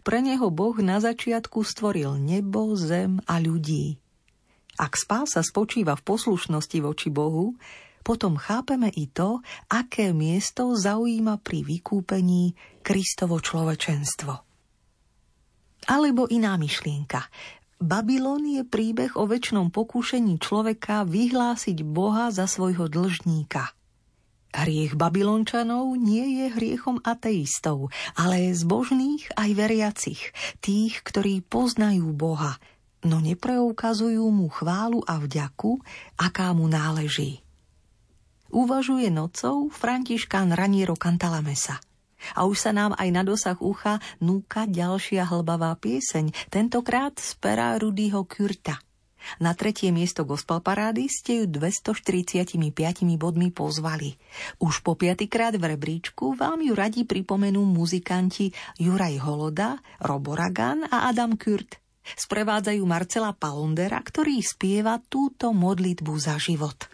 Pre neho Boh na začiatku stvoril nebo, zem a ľudí. Ak spása spočíva v poslušnosti voči Bohu, potom chápeme i to, aké miesto zaujíma pri vykúpení Kristovo človečenstvo. Alebo iná myšlienka. Babylon je príbeh o väčšnom pokúšení človeka vyhlásiť Boha za svojho dlžníka. Hriech Babylončanov nie je hriechom ateistov, ale zbožných aj veriacich, tých, ktorí poznajú Boha, no nepreukazujú mu chválu a vďaku, aká mu náleží. Uvažuje nocou Františkán Raniero Cantalamesa – a už sa nám aj na dosah ucha núka ďalšia hlbavá pieseň, tentokrát z pera Rudyho Kürta. Na tretie miesto gospel parády ste ju 245 bodmi pozvali. Už po piatýkrát v rebríčku vám ju radi pripomenú muzikanti Juraj Holoda, Robo Ragan a Adam Kürt. Sprevádzajú Marcela Palondera, ktorý spieva túto modlitbu za život.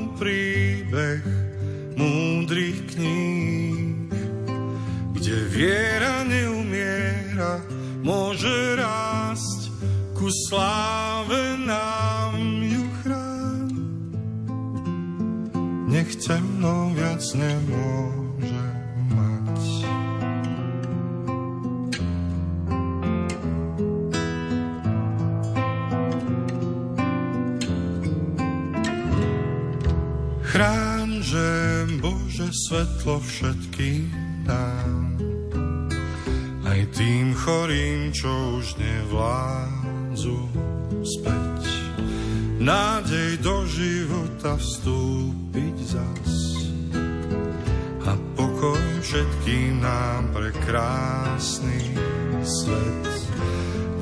príbeh múdrych kníh, kde viera neumiera, môže rásť ku sláve nám ju chrán. Nech temno viac nemôže mať. Chrán, že Bože svetlo všetkým dám, aj tým chorým, čo už nevládzu späť. Nádej do života vstúpiť zas a pokoj všetkým nám pre krásny svet.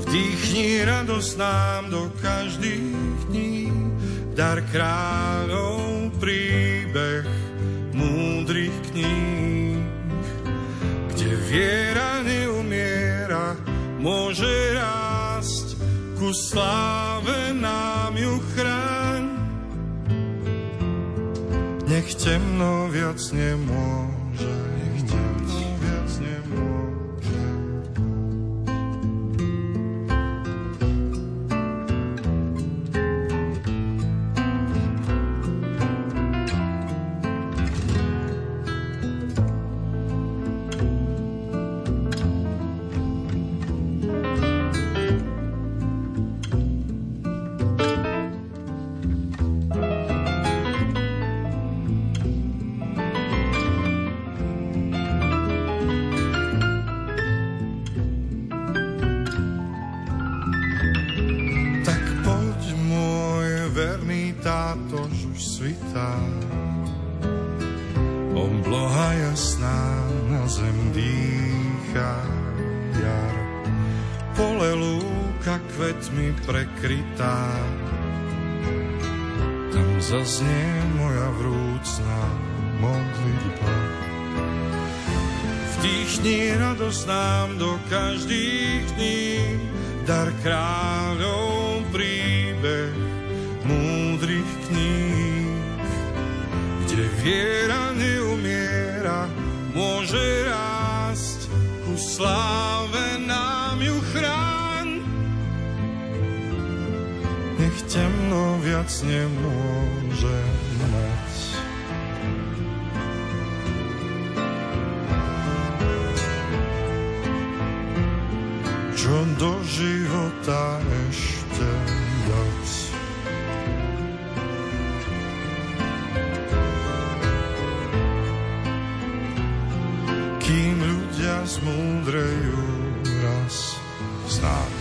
Vdýchni radosť nám do každých dní, dar kráľov príbeh múdrych kníh, kde viera neumiera, môže rásť, ku sláve nám ju chráň. Nech temno viac nemôže, prekrytá. Tam zaznie moja vrúcna modlitba. Vdýchni radosť nám do každých dní, dar kráľov príbeh múdrych kníh, kde viera neumiera, môže rásť, ku sláve viac nemôže mať. čo do života ešte dať. kým ľudia zmúdrejú raz znáť.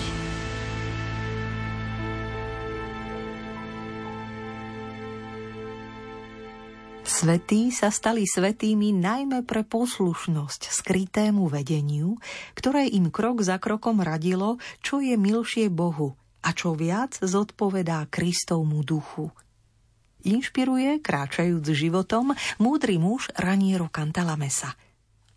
Svetí sa stali svetými najmä pre poslušnosť skrytému vedeniu, ktoré im krok za krokom radilo, čo je milšie Bohu a čo viac zodpovedá Kristovmu duchu. Inšpiruje, kráčajúc životom, múdry muž Raniero Cantalamesa.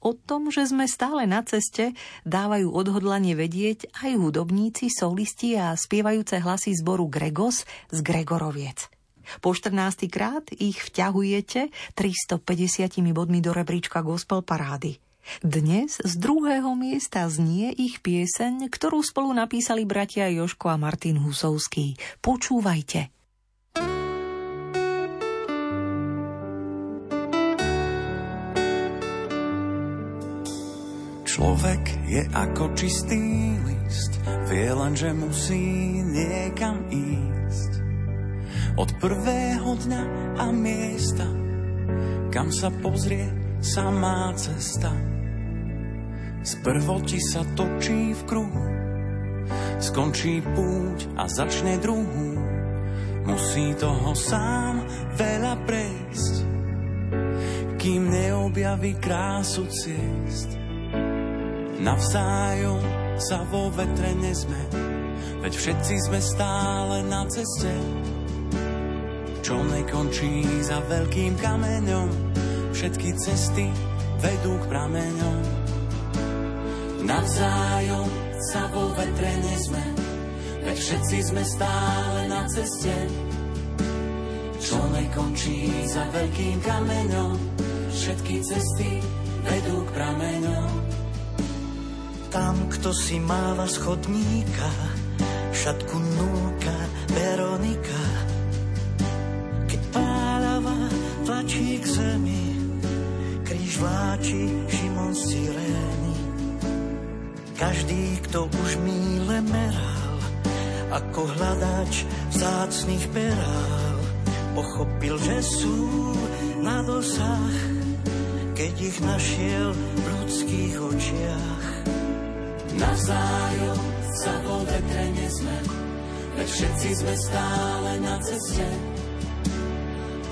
O tom, že sme stále na ceste, dávajú odhodlanie vedieť aj hudobníci, solisti a spievajúce hlasy zboru Gregos z Gregoroviec – po 14. krát ich vťahujete 350 bodmi do rebríčka gospel parády. Dnes z druhého miesta znie ich pieseň, ktorú spolu napísali bratia Joško a Martin Husovský. Počúvajte. Človek je ako čistý list, vie len, že musí niekam ísť od prvého dňa a miesta, kam sa pozrie samá cesta. Sprvo ti sa točí v kruhu, skončí púť a začne druhú. Musí toho sám veľa prejsť, kým neobjaví krásu ciest. Navzájom sa vo vetre nezme, veď všetci sme stále na ceste čo nekončí za veľkým kameňom. Všetky cesty vedú k prameňom. Navzájom sa vo vetre nezme, veď všetci sme stále na ceste. Čo nekončí za veľkým kameňom, všetky cesty vedú k prameňom. Tam, kto si máva schodníka, šatku núka Veronika, tlačí k zemi, kríž vláči Šimon Sirény. Každý, kto už míle meral, ako hľadač vzácných perál, pochopil, že sú na dosah, keď ich našiel v ľudských očiach. Navzájom sa vo vetre nesme, veď všetci sme stále na ceste,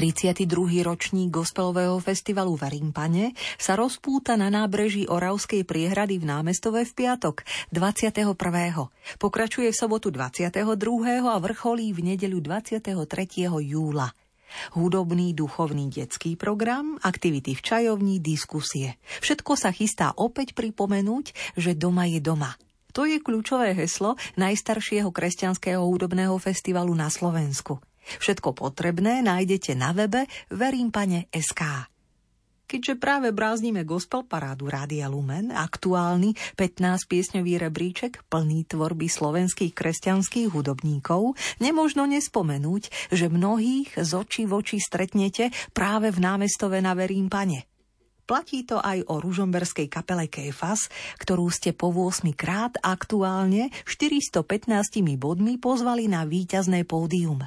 32. ročník gospelového festivalu v Rimpane sa rozpúta na nábreží Oravskej priehrady v námestove v piatok 21. Pokračuje v sobotu 22. a vrcholí v nedeľu 23. júla. Hudobný, duchovný detský program, aktivity v čajovni, diskusie. Všetko sa chystá opäť pripomenúť, že doma je doma. To je kľúčové heslo najstaršieho kresťanského hudobného festivalu na Slovensku – Všetko potrebné nájdete na webe verimpane.sk. Keďže práve bráznime gospel parádu Rádia Lumen, aktuálny 15-piesňový rebríček plný tvorby slovenských kresťanských hudobníkov, nemožno nespomenúť, že mnohých z očí v oči stretnete práve v námestove na Verím Pane. Platí to aj o ružomberskej kapele Kéfas, ktorú ste po 8 krát aktuálne 415 bodmi pozvali na víťazné pódium.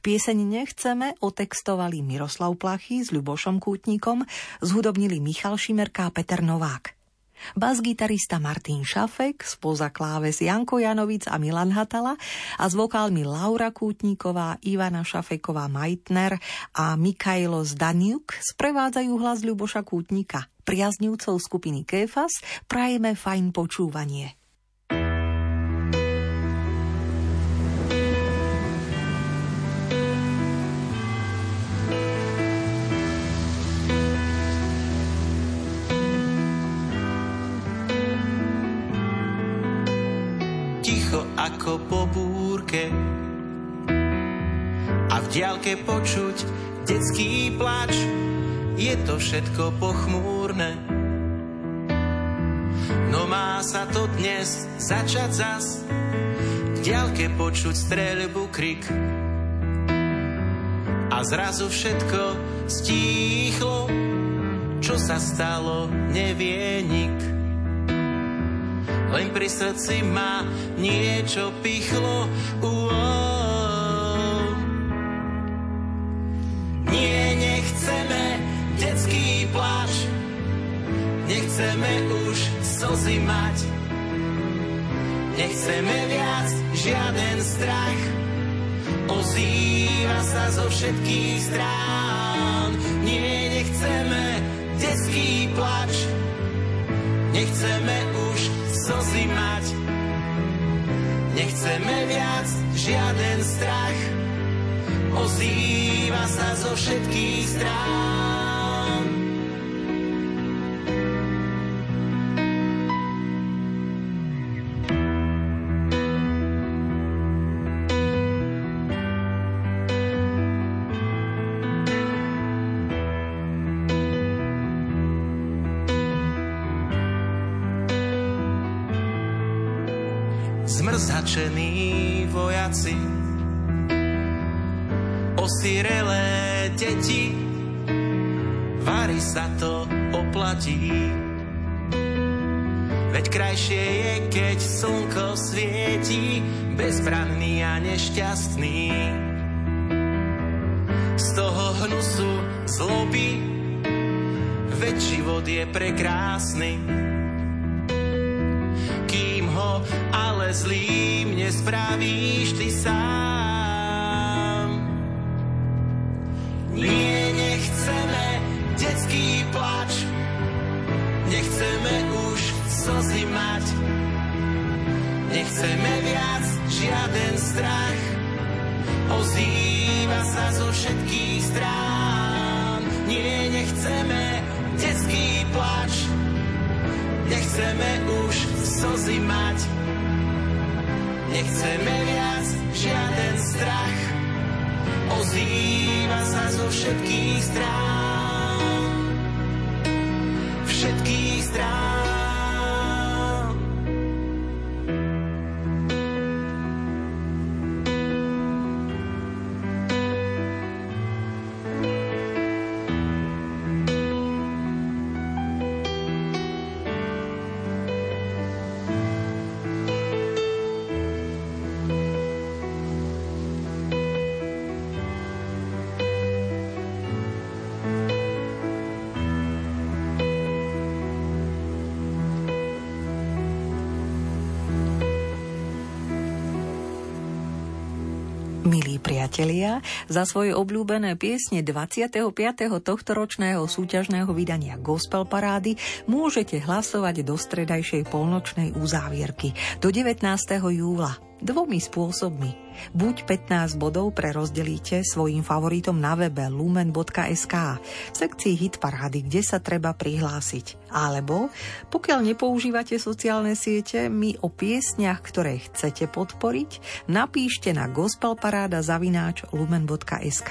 Pieseň Nechceme otextovali Miroslav Plachy s Ľubošom Kútnikom, zhudobnili Michal Šimerka a Peter Novák. Bas-gitarista Martin Šafek, spoza kláves Janko Janovic a Milan Hatala a s vokálmi Laura Kútníková, Ivana Šafeková Majtner a Mikajlo Zdaniuk sprevádzajú hlas Ľuboša Kútnika. Priaznivcov skupiny Kéfas prajeme fajn počúvanie. Diálke počuť detský plač. Je to všetko pochmúrne, no má sa to dnes začať zas. V počuť streľbu krik a zrazu všetko stíchlo, čo sa stalo, nevie nik len pri srdci ma niečo pichlo. Uó. Nechceme už slzy mať. Nechceme viac žiaden strach, ozýva sa zo všetkých strán. Nie, nechceme detský plač, nechceme už slzy mať. Nechceme viac žiaden strach, ozýva sa zo všetkých strán. Bezbranný a nešťastný. Z toho hnusu zloby, veď život je prekrásny ale zlým nespravíš ty sám. Nie, nechceme detský plač, nechceme už slzy mať, nechceme viac žiaden strach, ozýva sa zo všetkých strán. Nie, nechceme detský plač, nechceme už slzy mať, Nechceme viac žiaden strach, ozýva sa zo všetkých strán. Za svoje obľúbené piesne 25. tohto ročného súťažného vydania Gospel Parády môžete hlasovať do stredajšej polnočnej uzávierky do 19. júla dvomi spôsobmi. Buď 15 bodov prerozdelíte svojim favoritom na webe lumen.sk v sekcii hit parády, kde sa treba prihlásiť. Alebo, pokiaľ nepoužívate sociálne siete, my o piesniach, ktoré chcete podporiť, napíšte na gospelparáda zavináč lumen.sk.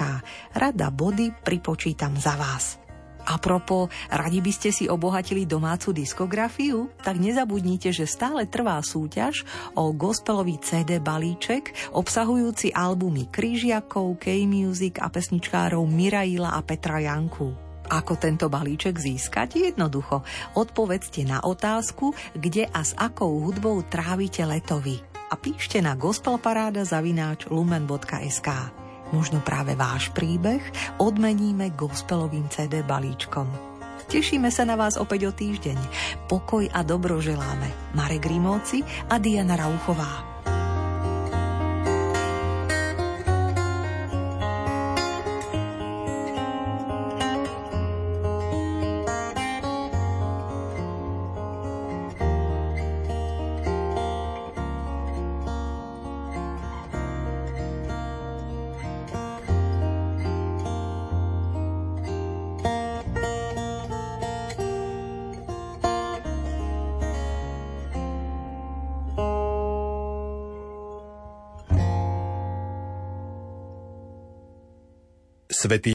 Rada body pripočítam za vás. A propo, radi by ste si obohatili domácu diskografiu? Tak nezabudnite, že stále trvá súťaž o gospelový CD balíček obsahujúci albumy Kryžiakov, K-Music a pesničkárov Miraila a Petra Janku. Ako tento balíček získať? Jednoducho. Odpovedzte na otázku, kde a s akou hudbou trávite letovy. A píšte na gospelparáda zavináč lumen.sk. Možno práve váš príbeh odmeníme gospelovým CD balíčkom. Tešíme sa na vás opäť o týždeň. Pokoj a dobro želáme. Marek Rimóci a Diana Rauchová. that the